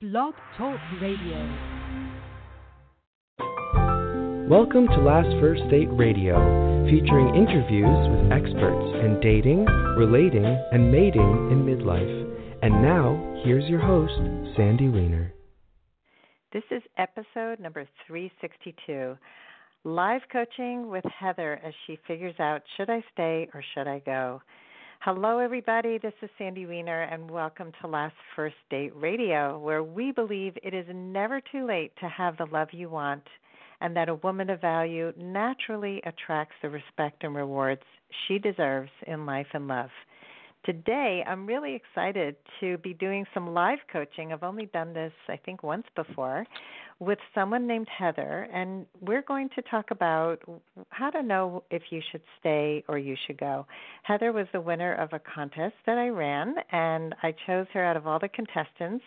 Blog Talk Radio. Welcome to Last First Date Radio, featuring interviews with experts in dating, relating, and mating in midlife. And now, here's your host, Sandy Weiner. This is episode number 362 Live Coaching with Heather as she figures out should I stay or should I go? Hello, everybody. This is Sandy Weiner, and welcome to Last First Date Radio, where we believe it is never too late to have the love you want, and that a woman of value naturally attracts the respect and rewards she deserves in life and love. Today, I'm really excited to be doing some live coaching. I've only done this, I think, once before with someone named Heather, and we're going to talk about how to know if you should stay or you should go. Heather was the winner of a contest that I ran, and I chose her out of all the contestants.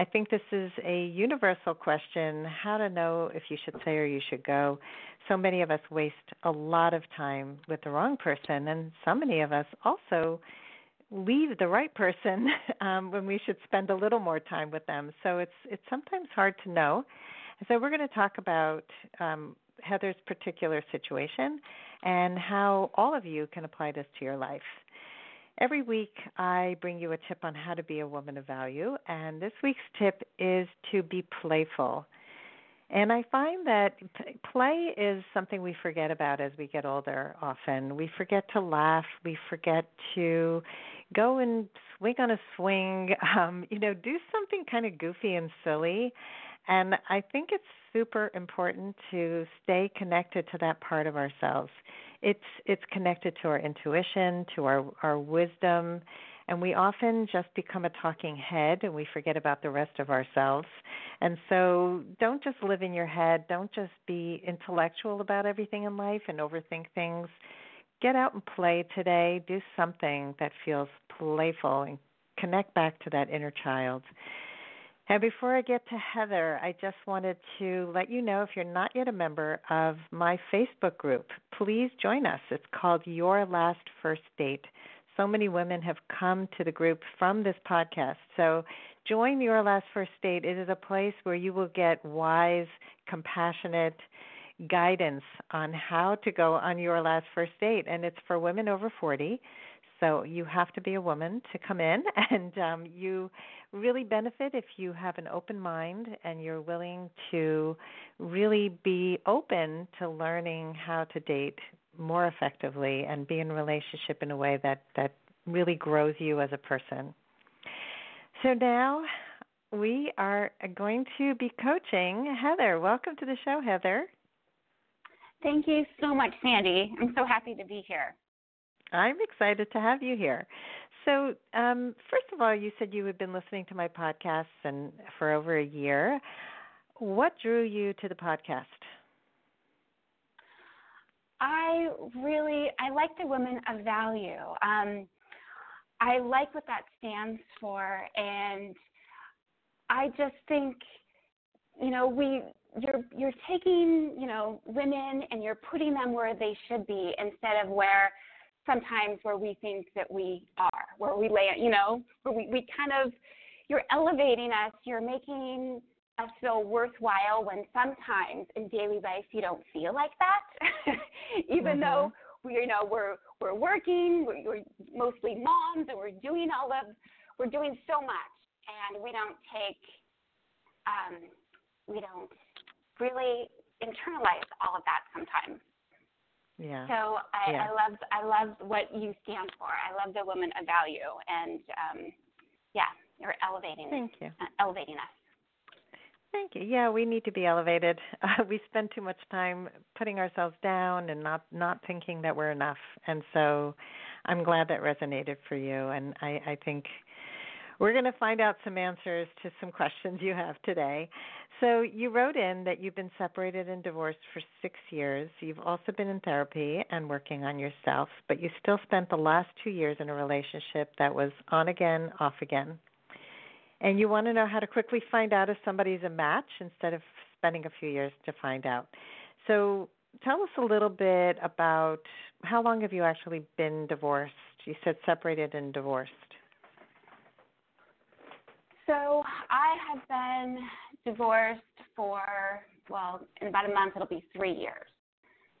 I think this is a universal question how to know if you should stay or you should go. So many of us waste a lot of time with the wrong person, and so many of us also leave the right person um, when we should spend a little more time with them. So it's it's sometimes hard to know. so we're going to talk about um, Heather's particular situation and how all of you can apply this to your life. Every week, I bring you a tip on how to be a woman of value, and this week's tip is to be playful. And I find that play is something we forget about as we get older often. We forget to laugh, we forget to go and swing on a swing, um, you know, do something kind of goofy and silly. And I think it's super important to stay connected to that part of ourselves. It's it's connected to our intuition, to our our wisdom, and we often just become a talking head and we forget about the rest of ourselves. And so don't just live in your head, don't just be intellectual about everything in life and overthink things. Get out and play today. Do something that feels playful and connect back to that inner child. And before I get to Heather, I just wanted to let you know if you're not yet a member of my Facebook group, please join us. It's called Your Last First Date so many women have come to the group from this podcast. So join Your Last First Date. It is a place where you will get wise, compassionate guidance on how to go on your last first date. And it's for women over 40. So you have to be a woman to come in, and um, you really benefit if you have an open mind and you're willing to really be open to learning how to date more effectively and be in relationship in a way that that really grows you as a person. So now we are going to be coaching Heather. Welcome to the show, Heather. Thank you so much, Sandy. I'm so happy to be here. I'm excited to have you here. So, um, first of all, you said you had been listening to my podcasts and for over a year. What drew you to the podcast? I really I like the women of value. Um, I like what that stands for, and I just think, you know, we you're you're taking you know women and you're putting them where they should be instead of where sometimes where we think that we are, where we lay, you know, where we we kind of you're elevating us, you're making us feel worthwhile when sometimes in daily life you don't feel like that even mm-hmm. though we you know we're we're working we're, we're mostly moms and we're doing all of we're doing so much and we don't take um we don't really internalize all of that sometimes yeah. So I, yeah. I love I love what you stand for. I love the woman of value, and um, yeah, you're elevating. Thank you. Uh, elevating us. Thank you. Yeah, we need to be elevated. Uh, we spend too much time putting ourselves down and not not thinking that we're enough. And so, I'm glad that resonated for you. And I, I think we're going to find out some answers to some questions you have today. So, you wrote in that you've been separated and divorced for six years. You've also been in therapy and working on yourself, but you still spent the last two years in a relationship that was on again, off again and you want to know how to quickly find out if somebody's a match instead of spending a few years to find out. So, tell us a little bit about how long have you actually been divorced? You said separated and divorced. So, I have been divorced for well, in about a month it'll be three years.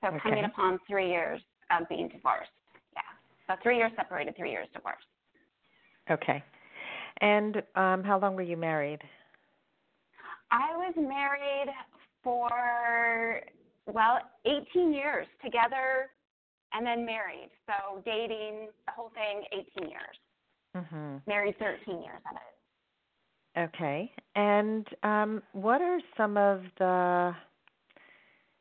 So Okay. coming upon three years of being divorced. Yeah. So three years separated, three years divorced. Okay. And um, how long were you married? I was married for well, 18 years together and then married. So dating, the whole thing, 18 years. Mm-hmm. Married 13 years of it. Okay. And um, what are some of the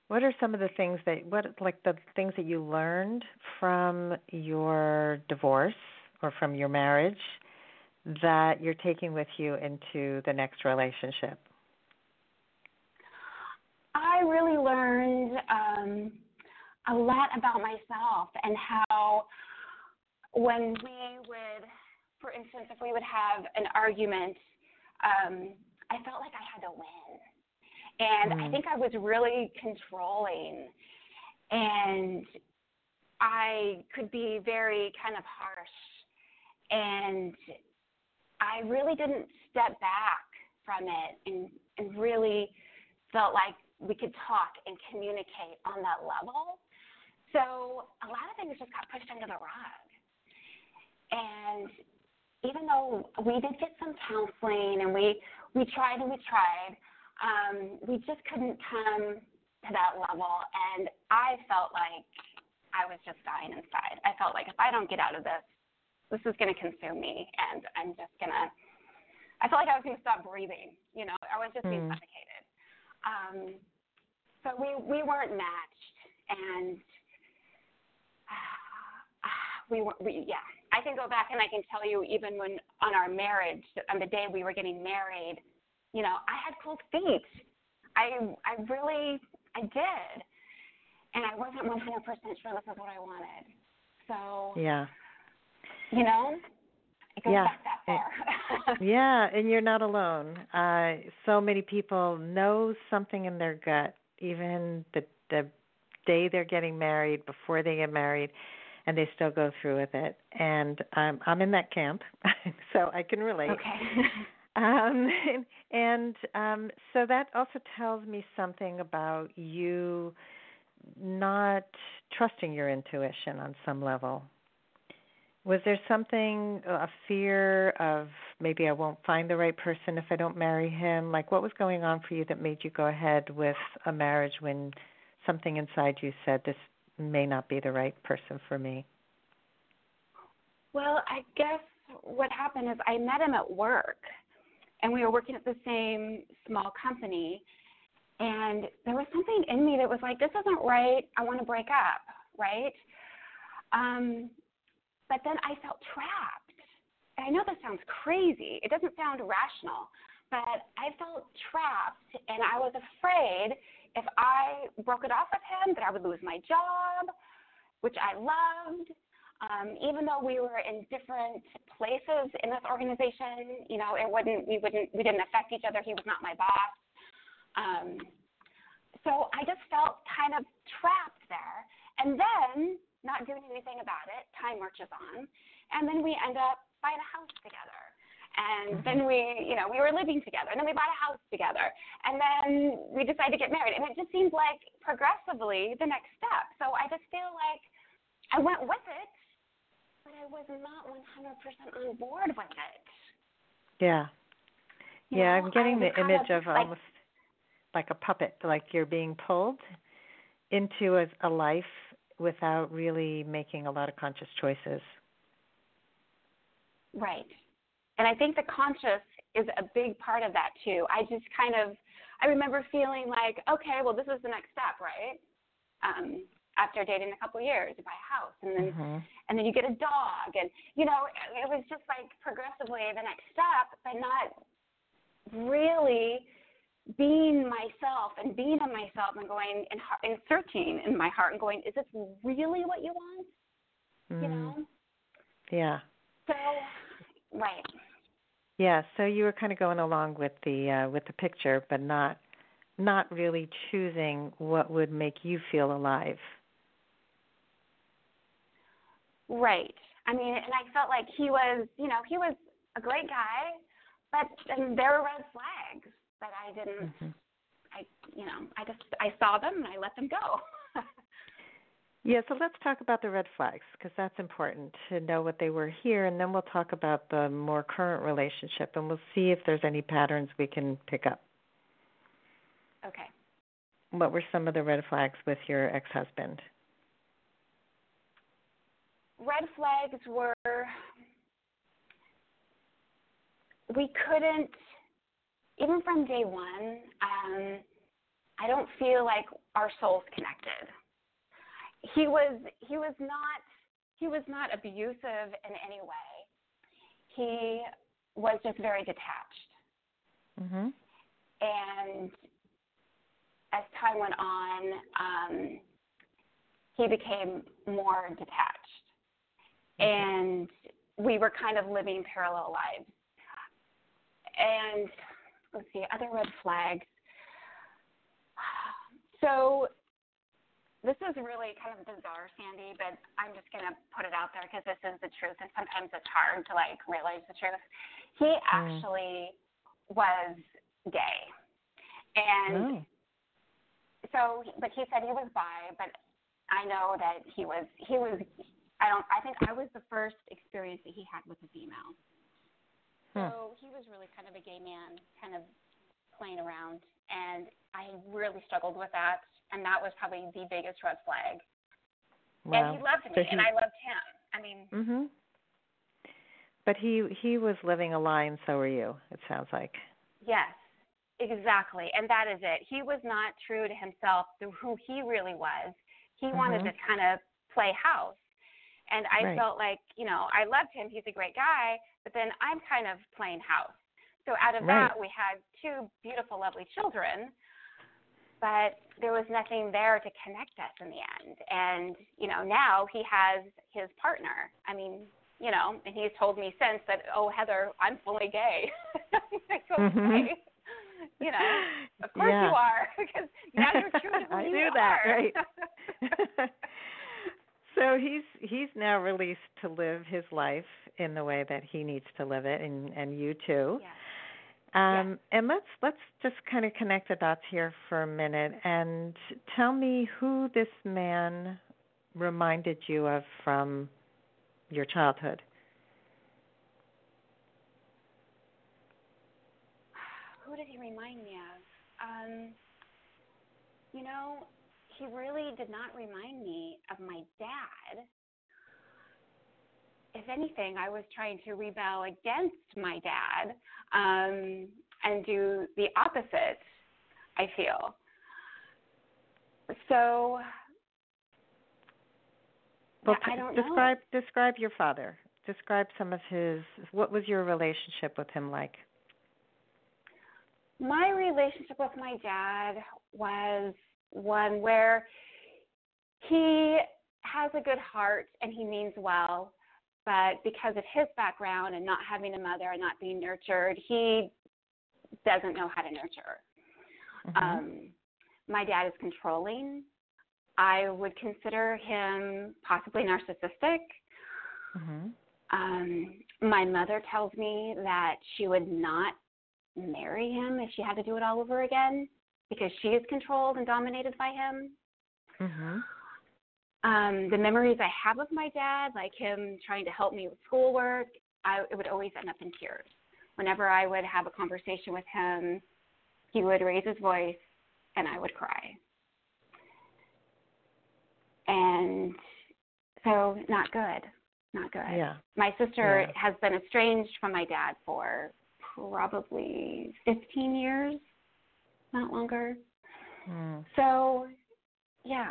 what are some of the things that what like the things that you learned from your divorce or from your marriage that you're taking with you into the next relationship? I really learned um, a lot about myself and how when we would, for instance, if we would have an argument, um, I felt like I had to win. And I Mm. think I was really controlling. And I could be very kind of harsh. And I really didn't step back from it and, and really felt like we could talk and communicate on that level. So a lot of things just got pushed under the rug. And even though we did get some counseling and we we tried and we tried, um, we just couldn't come to that level. And I felt like I was just dying inside. I felt like if I don't get out of this, this is going to consume me, and I'm just gonna. I felt like I was going to stop breathing. You know, I was just being Mm. suffocated. Um, so we we weren't matched, and we were we yeah. I can go back and I can tell you even when on our marriage on the day we were getting married, you know, I had cold feet. I I really I did, and I wasn't 100% sure this is what I wanted. So Yeah. you know, it goes Yeah. back that far. Yeah, and you're not alone. Uh so many people know something in their gut even the the day they're getting married, before they get married, and they still go through with it. And um I'm in that camp, so I can relate. okay. Um, and um, so that also tells me something about you not trusting your intuition on some level. Was there something, a fear of maybe I won't find the right person if I don't marry him? Like, what was going on for you that made you go ahead with a marriage when something inside you said this may not be the right person for me? Well, I guess what happened is I met him at work, and we were working at the same small company. And there was something in me that was like, this isn't right. I want to break up, right? Um, but then I felt trapped. And I know this sounds crazy. It doesn't sound rational, but I felt trapped, and I was afraid if I broke it off with him that I would lose my job, which I loved um, even though we were in different places in this organization, you know, it wouldn't we wouldn't we didn't affect each other. He was not my boss. Um, so I just felt kind of trapped there. And then not doing anything about it, time marches on, and then we end up buying a house together. And then we, you know, we were living together, and then we bought a house together, and then we decided to get married. And it just seemed like progressively the next step. So I just feel like I went with it, but I was not 100% on board with it. Yeah. You yeah, know, I'm getting I the image of of like- almost like a puppet, like you're being pulled into a, a life without really making a lot of conscious choices. Right. And I think the conscious is a big part of that too. I just kind of I remember feeling like, okay, well this is the next step, right? Um, after dating a couple of years, you buy a house and then hmm and then you get a dog and you know, it was just like progressively the next step, but not really being myself and being in myself and going and, and searching in my heart and going, is this really what you want? You know? Yeah. So right. Yeah, so you were kind of going along with the uh with the picture but not not really choosing what would make you feel alive. Right. I mean, and I felt like he was, you know, he was a great guy, but and there were red flags that I didn't. Mm-hmm. I you know I just I saw them and I let them go. Yeah, so let's talk about the red flags because that's important to know what they were here, and then we'll talk about the more current relationship, and we'll see if there's any patterns we can pick up. okay. What were some of the red flags with your ex-husband? Red flags were we couldn't even from day one. Um, I don't feel like our souls connected. He was he was not he was not abusive in any way. He was just very detached. Mhm. and as time went on, um, he became more detached, and we were kind of living parallel lives. And let's see, other red flags. So this is really kind of bizarre, Sandy, but I'm just gonna put it out there because this is the truth, and sometimes it's hard to like realize the truth. He actually was gay, and Oh. so but he said he was bi but i know that he was he was i don't i think i was the first experience that he had with a female Hmm. so he was really kind of a gay man kind of playing around and i really struggled with that and that was probably the biggest red flag Wow. and he loved me So he- and i loved him i mean Mhm. But he he was living a lie, and so were you. It sounds like. Yes, exactly. And that is it. He was not true to himself, to who he really was. He wanted Mhm. to kind of play house. And I Right. felt like, you know, I loved him. He's a great guy. But then I'm kind of playing house. So out of Right. that, we had two beautiful, lovely children. But there was nothing there to connect us in the end. And, you know, now he has his partner. I mean, you know, and he's told me since that, oh, Heather, I'm fully gay. Mhm. You know, of course Yeah. you are, because now you're true to who I you knew that, right. so he's he's now released to live his life in the way that he needs to live it, and and you too. yes. Um, And let's let's just kind of connect the dots here for a minute, and tell me who this man reminded you of from your childhood. Who did he remind me of? Um, you know, he really did not remind me of my dad. If anything, I was trying to rebel against my dad um, and do the opposite, I feel. So, Well, I don't describe know. describe your father. Describe some of his. What was your relationship with him like? My relationship with my dad was one where he has a good heart and he means well, but because of his background and not having a mother and not being nurtured, he doesn't know how to nurture. Mhm. Um, my dad is controlling. I would consider him possibly narcissistic. Mhm. Um, my mother tells me that she would not marry him if she had to do it all over again because she is controlled and dominated by him. Mhm. Um, the memories I have of my dad, like him trying to help me with schoolwork, I it would always end up in tears. Whenever I would have a conversation with him, he would raise his voice and I would cry. And so not good. Not good. Yeah. My sister Yeah. has been estranged from my dad for probably 15 years, not longer. Mm. So, yeah.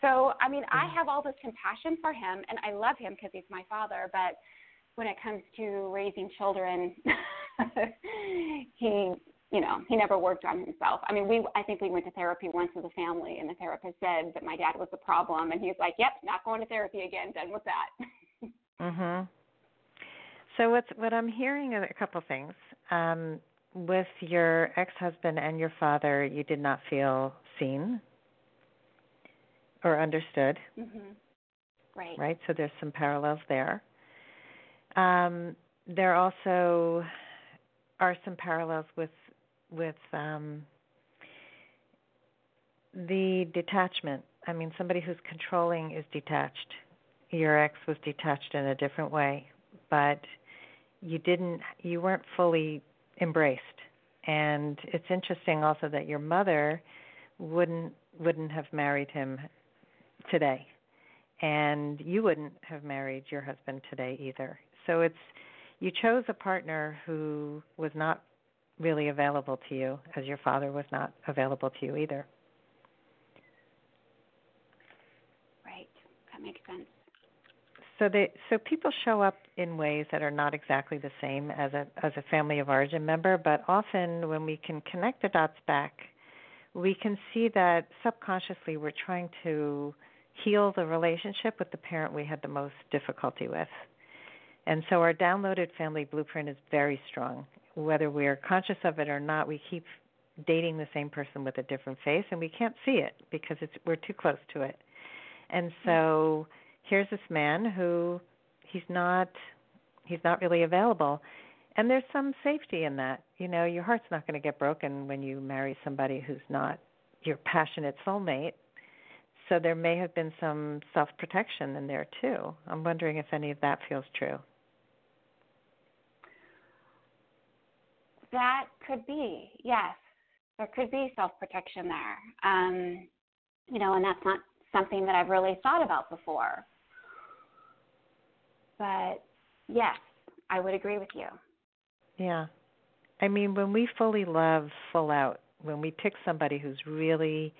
So, I mean, I have all this compassion for him and I love him because he's my father, but when it comes to raising children, he, you know, he never worked on himself. I mean, we I think we went to therapy once as a family and the therapist said that my dad was the problem and he's like, "Yep, not going to therapy again, done with that." Mhm. So what's what I'm hearing are a couple things. Um, with your ex-husband and your father, you did not feel seen or understood, mhm. Right. right? So there's some parallels there. Um, there also are some parallels with with um, the detachment. I mean, somebody who's controlling is detached. Your ex was detached in a different way, but you didn't you weren't fully embraced. And it's interesting also that your mother wouldn't wouldn't have married him today. And you wouldn't have married your husband today either. So it's you chose a partner who was not really available to you as your father was not available to you either. Right. That makes sense. So they so people show up in ways that are not exactly the same as a as a family of origin member, but often when we can connect the dots back, we can see that subconsciously we're trying to heal the relationship with the parent we had the most difficulty with. And so our downloaded family blueprint is very strong. Whether we're conscious of it or not, we keep dating the same person with a different face and we can't see it because it's we're too close to it. And hmm. so here's this man who he's not he's not really available. And there's some safety in that. You know, your heart's not going to get broken when you marry somebody who's not your passionate soulmate. So there may have been some self protection in there too. I'm wondering if any of that feels true. That could be, yes. There could be self protection there. Um, you know, and that's not something that I've really thought about before. But yes, I would agree with you. Yeah. I mean, when we fully love full out, when we pick somebody who's really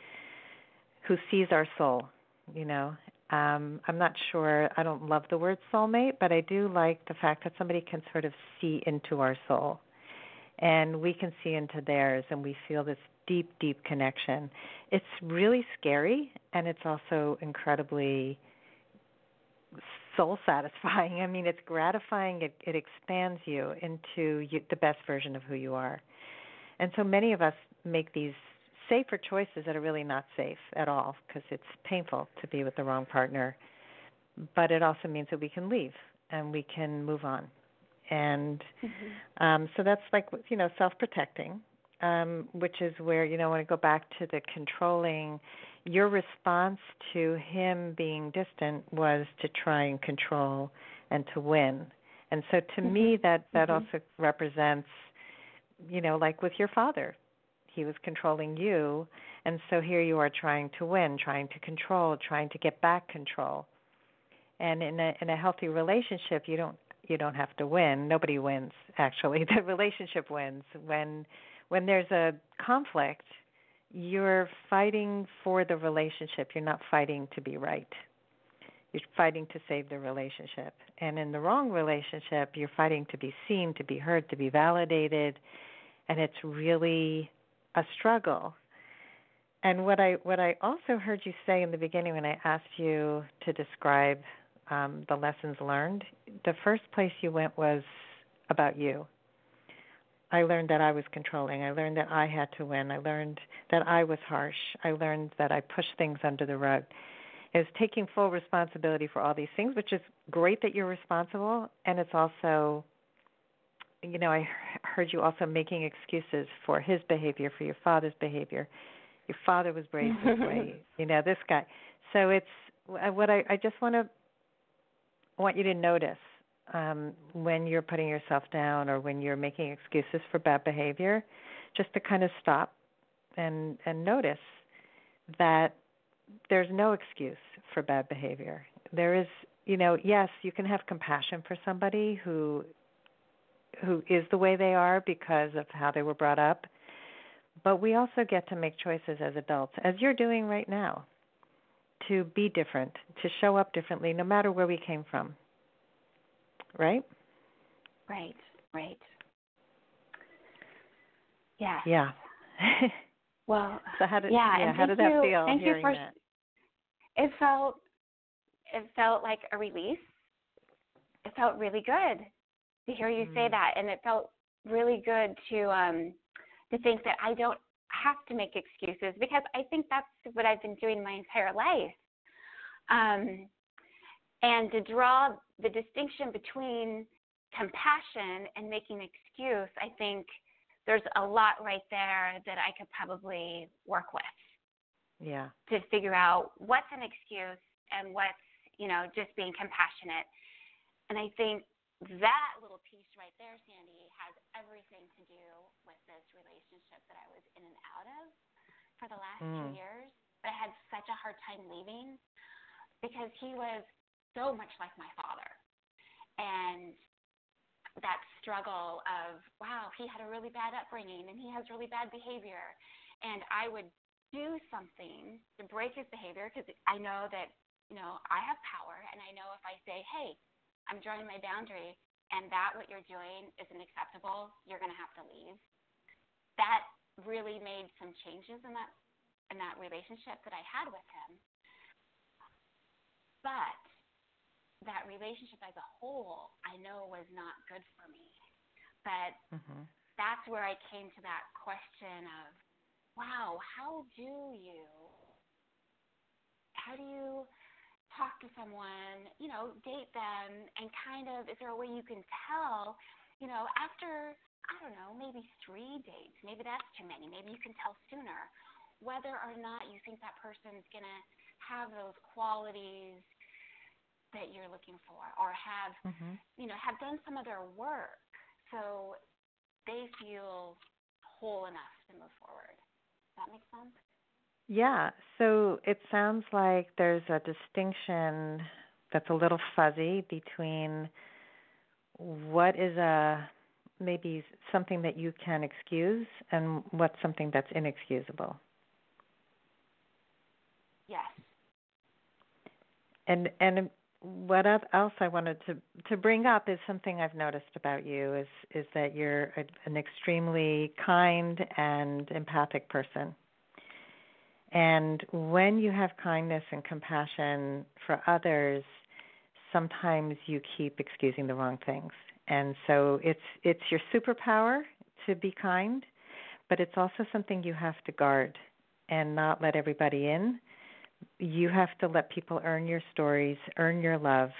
who sees our soul, you know. Um I'm not sure I don't love the word soulmate, but I do like the fact that somebody can sort of see into our soul. And we can see into theirs and we feel this deep deep connection. It's really scary and it's also incredibly soul satisfying. I mean, it's gratifying. It, it expands you into you, the best version of who you are. And so many of us make these safer choices that are really not safe at all because it's painful to be with the wrong partner. But it also means that we can leave and we can move on. And mm-hmm. um, so that's like you know self-protecting, um, which is where you know when I go back to the controlling your response to him being distant was to try and control and to win. And so to mm-hmm. me that that mm-hmm. also represents you know like with your father. He was controlling you and so here you are trying to win, trying to control, trying to get back control. And in a in a healthy relationship, you don't you don't have to win. Nobody wins actually. The relationship wins when when there's a conflict you're fighting for the relationship. You're not fighting to be right. You're fighting to save the relationship. And in the wrong relationship, you're fighting to be seen, to be heard, to be validated, and it's really a struggle. And what I what I also heard you say in the beginning when I asked you to describe um, the lessons learned, the first place you went was about you. I learned that I was controlling. I learned that I had to win. I learned that I was harsh. I learned that I pushed things under the rug. Is taking full responsibility for all these things, which is great that you're responsible, and it's also, you know, I heard you also making excuses for his behavior, for your father's behavior. Your father was raised this way, you know, this guy. So it's what I I just want to want you to notice um, when you're putting yourself down or when you're making excuses for bad behavior, just to kind of stop and and notice that there's no excuse for bad behavior. There is, you know, yes, you can have compassion for somebody who who is the way they are because of how they were brought up. But we also get to make choices as adults, as you're doing right now, to be different, to show up differently, no matter where we came from right? Right, right. Yeah. Yeah. well, so how did yeah, yeah how did that you, feel thank hearing you for, that? It felt it felt like a release. It felt really good to hear you mm. say that and it felt really good to um to think that I don't have to make excuses because I think that's what I've been doing my entire life. Um and to draw the distinction between compassion and making an excuse, I think there's a lot right there that I could probably work with. Yeah. To figure out what's an excuse and what's, you know, just being compassionate. And I think that little piece right there, Sandy, has everything to do with this relationship that I was in and out of for the last mm. two years. But I had such a hard time leaving because he was so much like my father. And that struggle of, wow, he had a really bad upbringing and he has really bad behavior. And I would do something to break his behavior because I know that, you know, I have power. And I know if I say, hey, I'm drawing my boundary and that what you're doing isn't acceptable, you're going to have to leave. That really made some changes in that in that relationship that I had with him. But that relationship as a whole, I know was not good for me. But mm-hmm. that's where I came to that question of, wow, how do you, how do you talk to someone, you know, date them, and kind of, is there a way you can tell, you know, after, I don't know, maybe three dates, maybe that's too many, maybe you can tell sooner whether or not you think that person's going to have those qualities that you're looking for or have mm-hmm. you know have done some of their work so they feel whole enough to move forward does that make sense yeah so it sounds like there's a distinction that's a little fuzzy between what is a maybe something that you can excuse and what's something that's inexcusable yes and and what else I wanted to to bring up is something I've noticed about you is is that you're a, an extremely kind and empathic person. And when you have kindness and compassion for others, sometimes you keep excusing the wrong things. And so it's it's your superpower to be kind, but it's also something you have to guard and not let everybody in you have to let people earn your stories, earn your love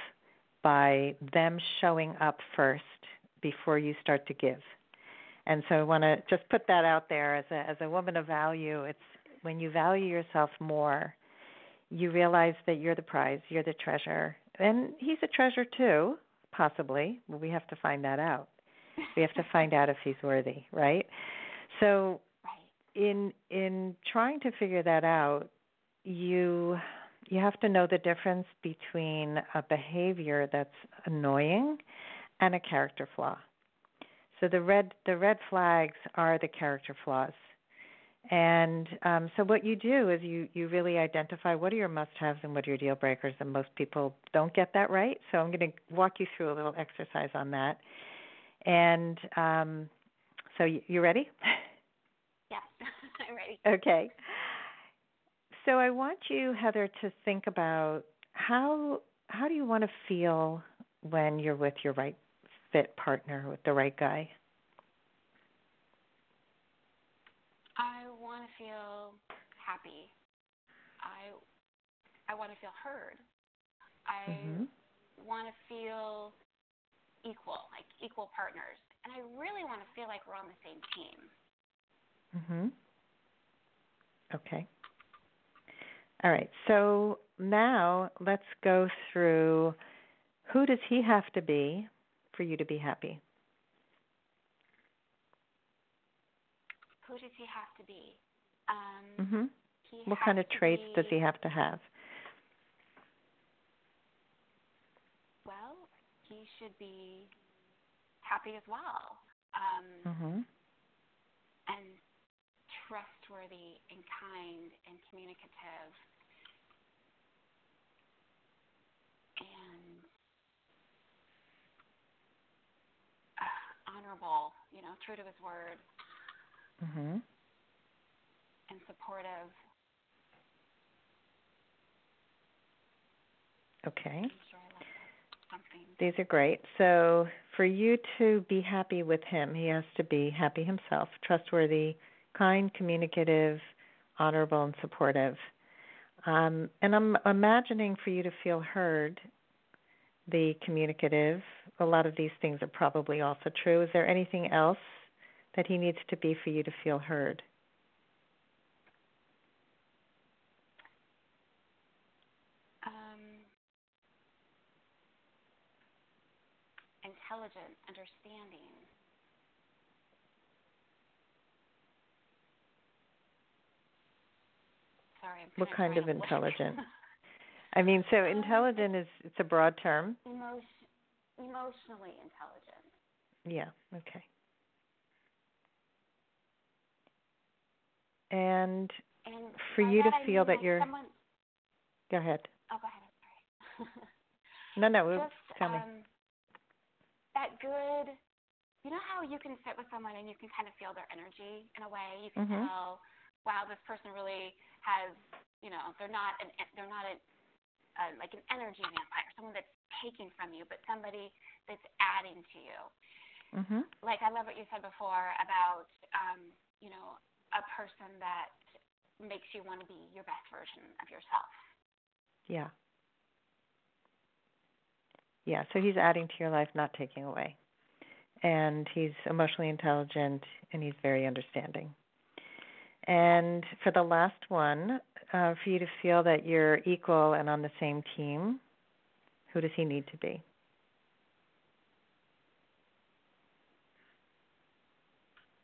by them showing up first before you start to give. And so I want to just put that out there as a as a woman of value. It's when you value yourself more, you realize that you're the prize, you're the treasure, and he's a treasure too, possibly. We have to find that out. We have to find out if he's worthy, right? So, in in trying to figure that out, you you have to know the difference between a behavior that's annoying and a character flaw. So the red the red flags are the character flaws. And um, so what you do is you, you really identify what are your must-haves and what are your deal breakers, and most people don't get that right. So I'm going to walk you through a little exercise on that. And um, so you, you ready? Yes, I'm ready. Okay. So I want you, Heather, to think about how how do you want to feel when you're with your right fit partner, with the right guy? I want to feel happy. I I want to feel heard. I mm-hmm. want to feel equal, like equal partners. And I really want to feel like we're on the same team. Mhm. Okay. All right. So now let's go through who does he have to be for you to be happy? Who does he have to be? Um, mm-hmm. What kind of traits be, does he have to have? Well, he should be happy as well. Um, mm-hmm. And trustworthy and kind and communicative and uh, honorable, you know, true to his word. Mhm. And supportive. Okay. Sure These are great. So, for you to be happy with him, he has to be happy himself, trustworthy, kind, communicative, honorable, and supportive. Um, and I'm imagining for you to feel heard the communicative. A lot of these things are probably also true. Is there anything else that he needs to be for you to feel heard? Um, intelligent, understanding. Sorry, what kind of intelligent? I mean, so Um, intelligent is it's a broad term. Emotion, emotionally intelligent. Yeah. Okay. And And For you to feel that like you're- someone. go ahead. Oh, go ahead. I'm sorry. No, no. Just tell me. That good. You know how you can sit with someone and you can kind of feel their energy in a way. You can Mhm. tell, wow, this person really has. You know, they're not an they're not a uh, like an energy vampire, someone that's taking from you, but somebody that's adding to you. Mhm. Like I love what you said before about um, you know a person that makes you want to be your best version of yourself. Yeah. Yeah, so he's adding to your life, not taking away. And he's emotionally intelligent and he's very understanding. And for the last one, uh, for you to feel that you're equal and on the same team, who does he need to be?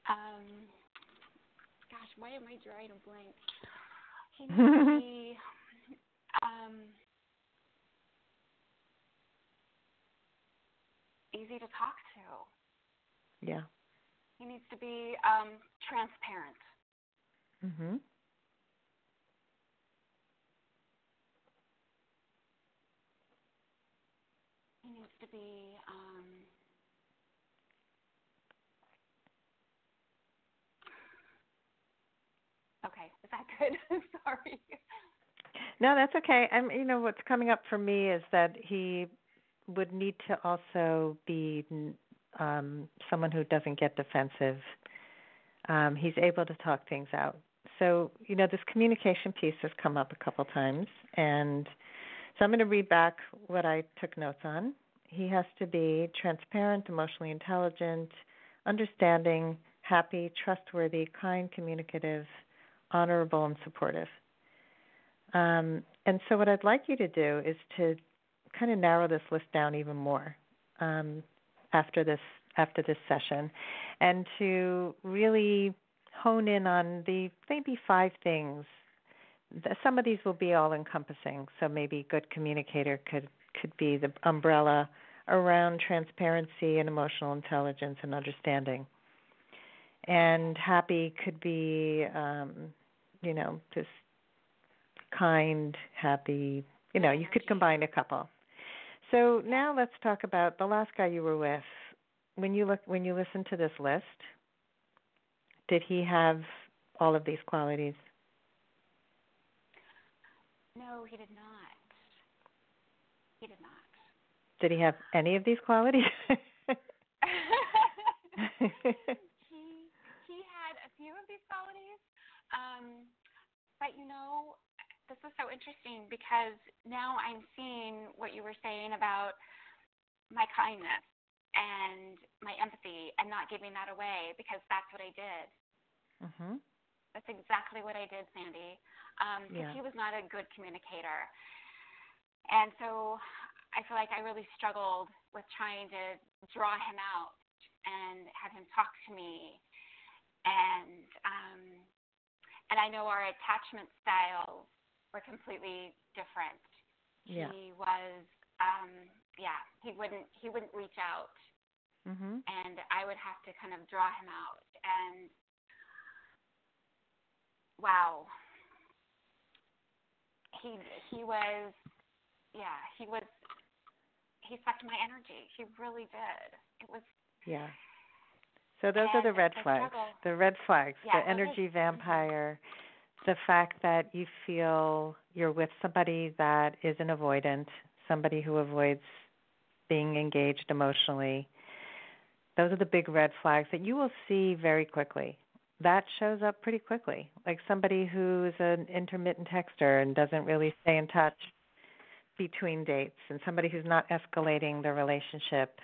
Um, gosh, why am I drawing a blank? He needs to be um, easy to talk to. Yeah. He needs to be um, transparent. Mhm. He needs to be um, okay. Is that good? Sorry. No, that's okay. I'm you know what's coming up for me is that he would need to also be um someone who doesn't get defensive. Um he's able to talk things out. So, you know, this communication piece has come up a couple times and so I'm going to read back what I took notes on. He has to be transparent, emotionally intelligent, understanding, happy, trustworthy, kind, communicative, honorable, and supportive. Um, and so, what I'd like you to do is to kind of narrow this list down even more um, after this after this session, and to really hone in on the maybe five things. Some of these will be all encompassing. So maybe good communicator could could be the umbrella around transparency and emotional intelligence and understanding. And happy could be, um, you know, just kind, happy. You know, you could combine a couple. So now let's talk about the last guy you were with. When you look, when you listen to this list, did he have all of these qualities? No, he did not. He did not. Did he have any of these qualities? he he had a few of these qualities, um, but you know, this is so interesting because now I'm seeing what you were saying about my kindness and my empathy and not giving that away because that's what I did. mhm. That's exactly what I did, Sandy. Um, because Yeah. he was not a good communicator, and so I feel like I really struggled with trying to draw him out and have him talk to me, and um, and I know our attachment styles were completely different. Yeah. He was, um, yeah, he wouldn't he wouldn't reach out Mhm. and I would have to kind of draw him out. And wow, he he was, yeah, he was. He sucked my energy. He really did. It was. Yeah. So those are the red flags. struggle. The red flags. Yeah, the energy mhm. vampire. The fact that you feel you're with somebody that is an avoidant, somebody who avoids being engaged emotionally. Those are the big red flags that you will see very quickly. That shows up pretty quickly. Like somebody who's an intermittent texter and doesn't really stay in touch between dates and somebody who's not escalating the relationship.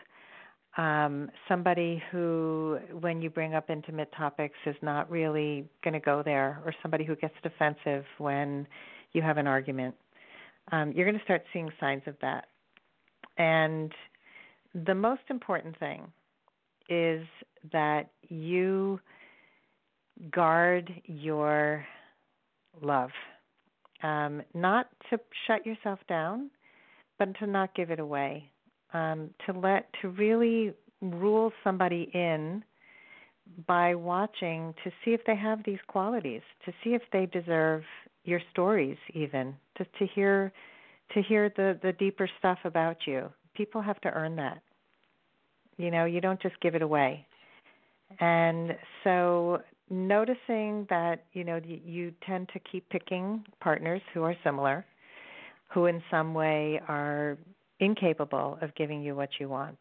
Um, somebody who, when you bring up intimate topics, is not really going to go there, or somebody who gets defensive when you have an argument. Um, you're going to start seeing signs of that. And the most important thing is that you guard your love. Um, not to shut yourself down, but to not give it away. Um, to let to really rule somebody in by watching to see if they have these qualities, to see if they deserve your stories even, to to hear to hear the the deeper stuff about you. People have to earn that. You know, you don't just give it away. And so noticing that, you know, you, you tend to keep picking partners who are similar, who in some way are incapable of giving you what you want.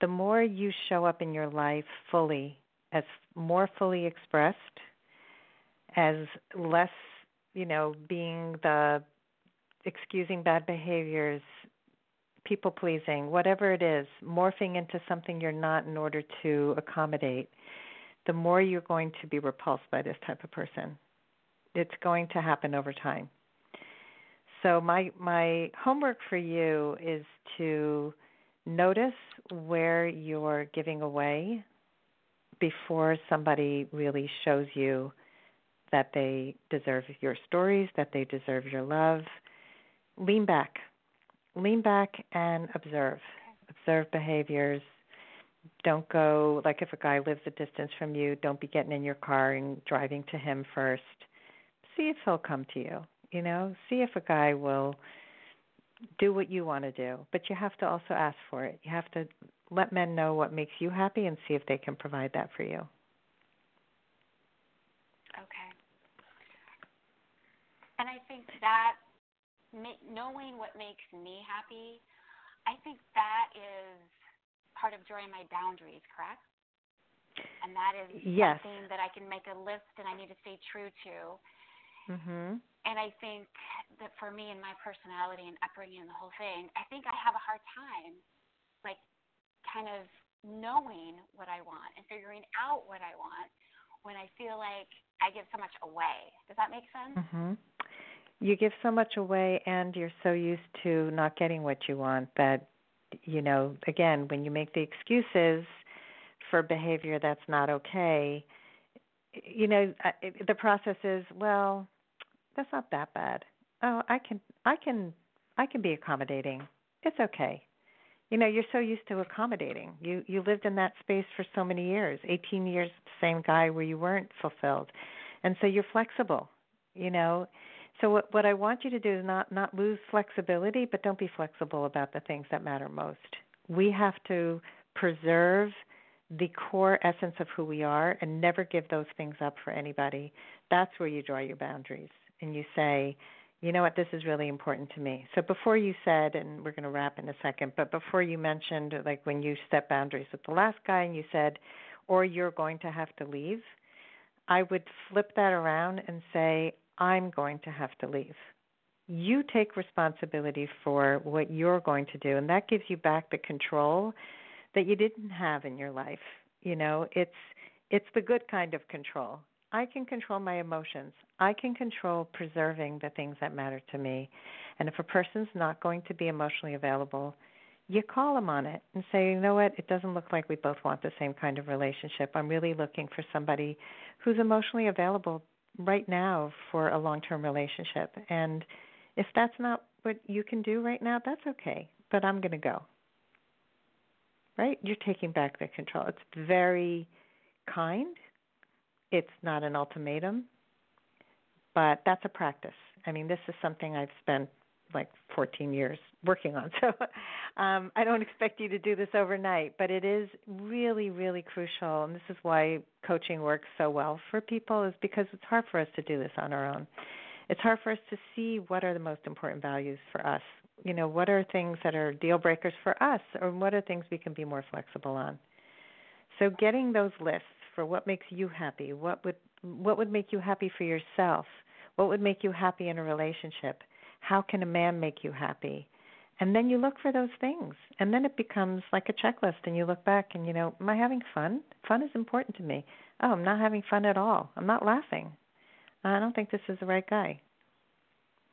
The more you show up in your life fully, as more fully expressed, as less, you know, being the excusing bad behaviors, people pleasing, whatever it is, morphing into something you're not in order to accommodate, the more you're going to be repulsed by this type of person. It's going to happen over time. So my my homework for you is to notice where you're giving away before somebody really shows you that they deserve your stories, that they deserve your love. Lean back lean back and observe. Observe behaviors. Don't go like if a guy lives a distance from you, don't be getting in your car and driving to him first. See if he'll come to you. You know, see if a guy will do what you want to do, but you have to also ask for it. You have to let men know what makes you happy and see if they can provide that for you. Okay. And I think that knowing what makes me happy, I think that is part of drawing my boundaries, correct? And that is yes. something that I can make a list and I need to stay true to. Mhm. And I think that for me and my personality and upbringing and the whole thing, I think I have a hard time, like, kind of knowing what I want and figuring out what I want when I feel like I give so much away. Does that make sense? Mhm you give so much away and you're so used to not getting what you want that you know again when you make the excuses for behavior that's not okay you know uh, the process is well that's not that bad. Oh i can i can i can be accommodating. It's okay. You know you're so used to accommodating. You you lived in that space for so many years 18 years same guy where you weren't fulfilled. And so you're flexible you know? So what, what I want you to do is not not lose flexibility, but don't be flexible about the things that matter most. We have to preserve the core essence of who we are and never give those things up for anybody. That's where you draw your boundaries and you say, you know what, this is really important to me. So before you said, and we're going to wrap in a second, but before you mentioned, like when you set boundaries with the last guy and you said, or you're going to have to leave, I would flip that around and say, I'm going to have to leave. You take responsibility for what you're going to do, and that gives you back the control that you didn't have in your life. You know, it's it's the good kind of control. I can control my emotions. I can control preserving the things that matter to me. And if a person's not going to be emotionally available, you call them on it and say, you know what, it doesn't look like we both want the same kind of relationship. I'm really looking for somebody who's emotionally available right now for a long term relationship. And if that's not what you can do right now, that's okay. But I'm going to go. Right? You're taking back the control. It's very kind. It's not an ultimatum, but that's a practice. I mean, this is something I've spent like 14 years working on. So um, I don't expect you to do this overnight, but it is really, really crucial. And this is why coaching works so well for people, is because it's hard for us to do this on our own. It's hard for us to see what are the most important values for us. You know, what are things that are deal breakers for us, or what are things we can be more flexible on. So getting those lists for what makes you happy, what would what would make you happy for yourself, what would make you happy in a relationship How can a man make you happy? And then you look for those things. And then it becomes like a checklist and you look back and you know, am I having fun? Fun is important to me. Oh, I'm not having fun at all. I'm not laughing. I don't think this is the right guy.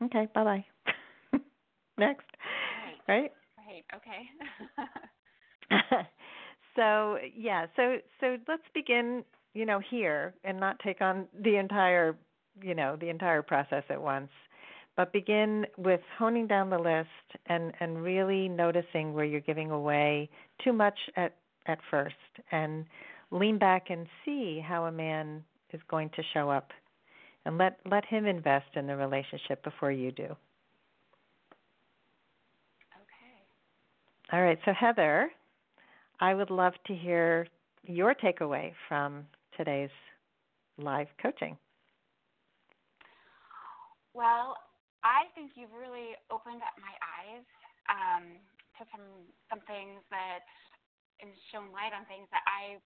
Okay, bye bye. Next. Right. Right. Okay. so yeah, so so let's begin, you know, here and not take on the entire, you know, the entire process at once. But begin with honing down the list and and really noticing where you're giving away too much at at first and lean back and see how a man is going to show up and let let him invest in the relationship before you do. Okay. All right, so Heather, I would love to hear your takeaway from today's live coaching. Well, I think you've really opened up my eyes um, to some some things that and shown light on things that I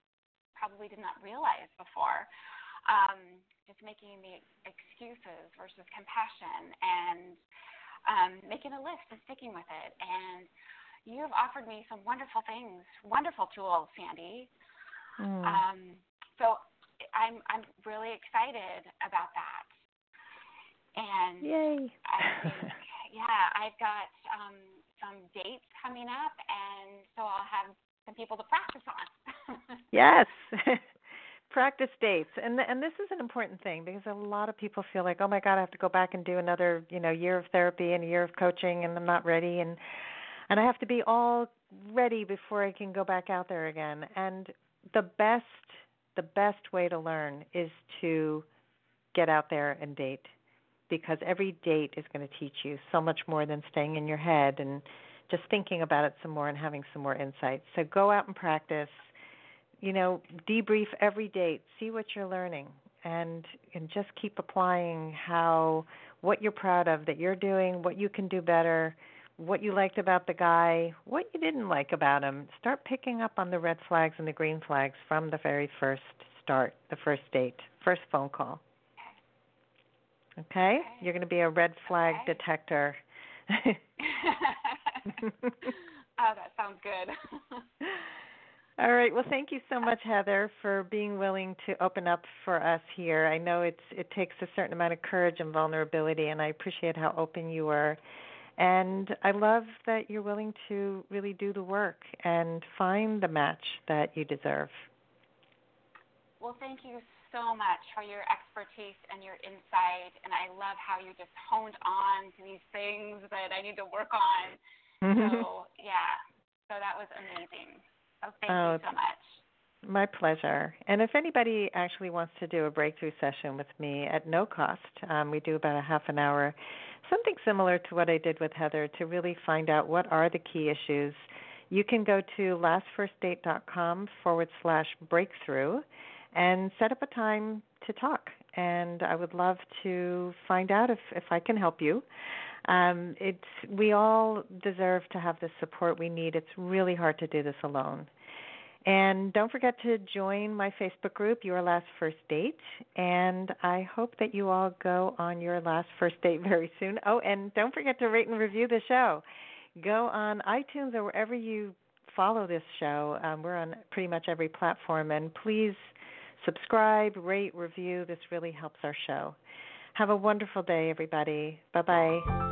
probably did not realize before. Um, just making the excuses versus compassion and um, making a list and sticking with it. And you have offered me some wonderful things, wonderful tools, Sandy. Mm. Um, so I'm I'm really excited about that. And Yay. I think, yeah, I've got um, some dates coming up, and so I'll have some people to practice on. yes. practice dates and and this is an important thing because a lot of people feel like oh my god i have to go back and do another you know year of therapy and a year of coaching and i'm not ready and and i have to be all ready before i can go back out there again. And the best the best way to learn is to get out there and date because every date is going to teach you so much more than staying in your head and just thinking about it some more and having some more insights so go out and practice you know, debrief every date, see what you're learning, and and just keep applying how what you're proud of that you're doing, what you can do better, what you liked about the guy, what you didn't like about him. Start picking up on the red flags and the green flags from the very first start, the first date, first phone call. Okay? You're going to be a red flag okay. detector. oh, that sounds good. All right. Well, thank you so much, Heather, for being willing to open up for us here. I know it's it takes a certain amount of courage and vulnerability, and I appreciate how open you were. And I love that you're willing to really do the work and find the match that you deserve. Well, thank you so much for your expertise and your insight. And I love how you just honed on to these things that I need to work on. so, yeah, so that was amazing. Oh, thank oh, you so much. My pleasure. And if anybody actually wants to do a breakthrough session with me at no cost, um, we do about a half an hour, something similar to what I did with Heather to really find out what are the key issues. You can go to lastfirstdate.com forward slash breakthrough and set up a time to talk. And I would love to find out if, if I can help you. Um, it's we all deserve to have the support we need. It's really hard to do this alone. And don't forget to join my Facebook group, Your Last First Date. And I hope that you all go on your last first date very soon. Oh, and don't forget to rate and review the show. Go on iTunes or wherever you follow this show. Um, we're on pretty much every platform. And please subscribe, rate, review. This really helps our show. Have a wonderful day, everybody. Bye bye.